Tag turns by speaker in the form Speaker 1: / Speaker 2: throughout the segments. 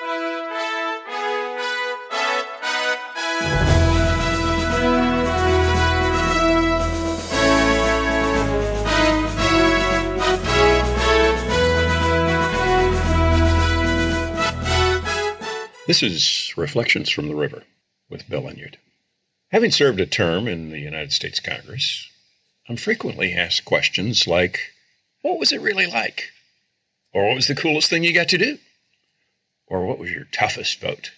Speaker 1: This is Reflections from the River with Bill Enyart. Having served a term in the United States Congress, I'm frequently asked questions like, What was it really like? Or what was the coolest thing you got to do? Or what was your toughest vote?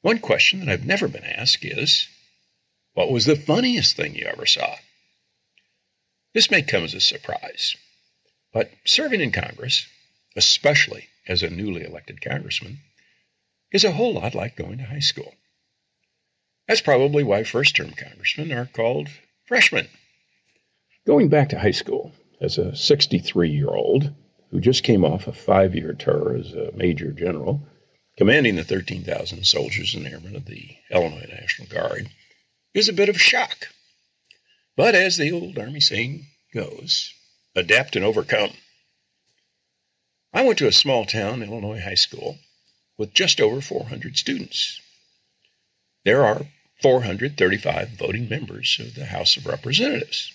Speaker 1: One question that I've never been asked is, What was the funniest thing you ever saw? This may come as a surprise, but serving in Congress, especially as a newly elected congressman, is a whole lot like going to high school. That's probably why first term congressmen are called freshmen. Going back to high school as a 63 year old who just came off a five year tour as a major general, commanding the 13,000 soldiers and airmen of the Illinois National Guard, is a bit of a shock. But as the old Army saying goes, adapt and overcome. I went to a small town Illinois high school with just over 400 students. There are 435 voting members of the House of Representatives.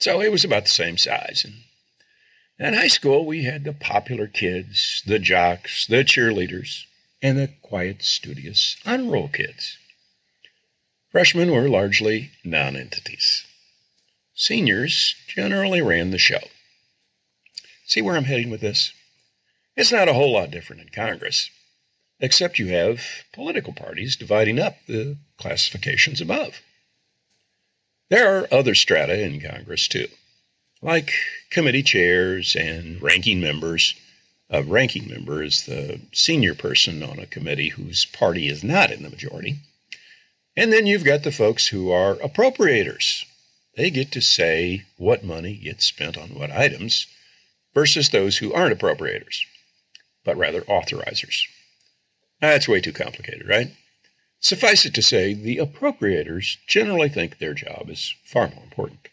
Speaker 1: So it was about the same size. And in high school, we had the popular kids, the jocks, the cheerleaders, and the quiet, studious honor roll kids. Freshmen were largely nonentities. Seniors generally ran the show. See where I'm heading with this? It's not a whole lot different in Congress except you have political parties dividing up the classifications above. There are other strata in Congress too, like committee chairs and ranking members. A ranking member is the senior person on a committee whose party is not in the majority. And then you've got the folks who are appropriators. They get to say what money gets spent on what items versus those who aren't appropriators, but rather authorizers. Now, That's way too complicated, right? Suffice it to say, the appropriators generally think their job is far more important.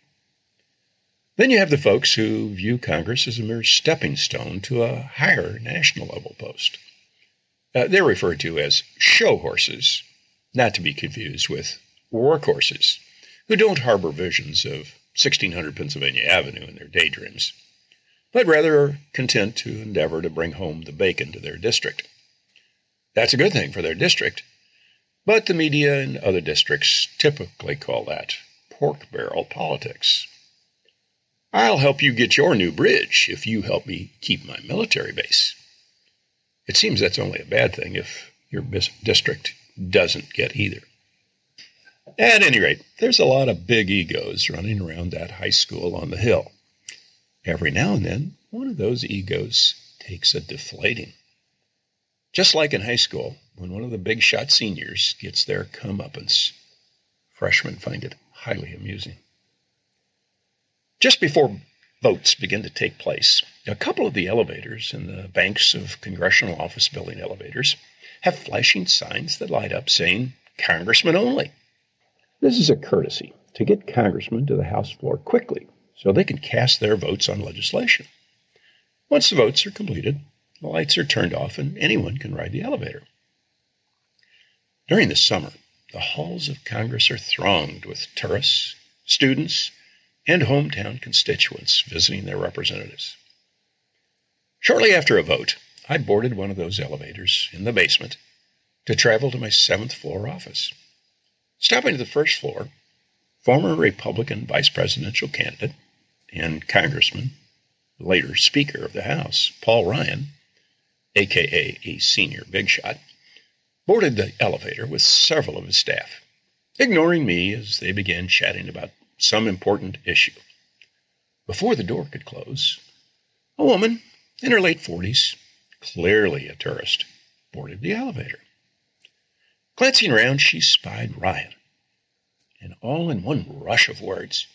Speaker 1: Then you have the folks who view Congress as a mere stepping stone to a higher national level post. Uh, they're referred to as show horses, not to be confused with workhorses, who don't harbor visions of 1600 Pennsylvania Avenue in their daydreams, but rather are content to endeavor to bring home the bacon to their district. That's a good thing for their district. But the media in other districts typically call that pork barrel politics. I'll help you get your new bridge if you help me keep my military base. It seems that's only a bad thing if your district doesn't get either. At any rate, there's a lot of big egos running around that high school on the hill. Every now and then, one of those egos takes a deflating. Just like in high school, when one of the big shot seniors gets their comeuppance, freshmen find it highly amusing. Just before votes begin to take place, a couple of the elevators in the banks of congressional office building elevators have flashing signs that light up saying, Congressman only. This is a courtesy to get congressmen to the House floor quickly so they can cast their votes on legislation. Once the votes are completed, the lights are turned off and anyone can ride the elevator. During the summer, the halls of Congress are thronged with tourists, students, and hometown constituents visiting their representatives. Shortly after a vote, I boarded one of those elevators in the basement to travel to my seventh floor office. Stopping to the first floor, former Republican vice presidential candidate and Congressman, later Speaker of the House, Paul Ryan, aka a senior big shot, boarded the elevator with several of his staff, ignoring me as they began chatting about some important issue. Before the door could close, a woman in her late 40s, clearly a tourist, boarded the elevator. Glancing around, she spied Ryan, and all in one rush of words,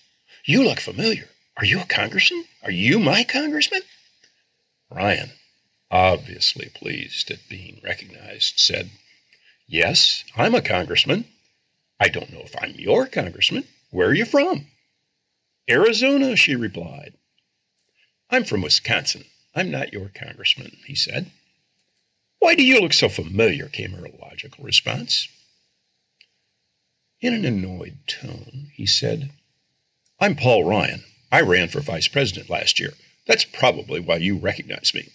Speaker 1: You look familiar. Are you a congressman? Are you my congressman? Ryan obviously pleased at being recognized, said, Yes, I'm a congressman. I don't know if I'm your congressman. Where are you from? Arizona, she replied. I'm from Wisconsin. I'm not your congressman, he said. Why do you look so familiar? came her logical response. In an annoyed tone, he said, I'm Paul Ryan. I ran for vice president last year. That's probably why you recognize me.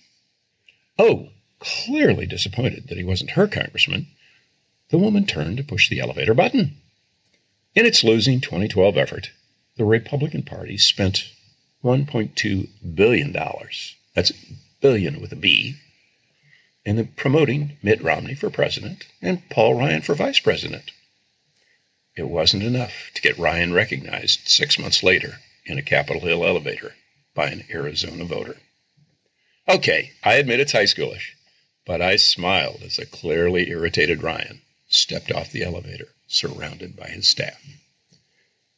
Speaker 1: Oh, clearly disappointed that he wasn't her congressman, the woman turned to push the elevator button. In its losing 2012 effort, the Republican Party spent $1.2 billion. That's billion with a B. In promoting Mitt Romney for president and Paul Ryan for vice president. It wasn't enough to get Ryan recognized six months later in a Capitol Hill elevator by an Arizona voter. Okay, I admit it's high schoolish, but I smiled as a clearly irritated Ryan stepped off the elevator, surrounded by his staff.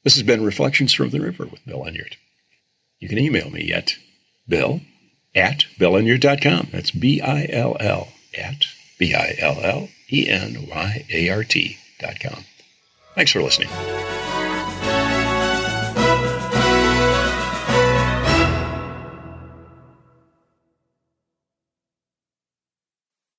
Speaker 1: This has been Reflections from the River with Bill Enyart. You can email me at bill at BillEnyart.com. That's B I L L at B I L L E N Y A R T.com. Thanks for listening.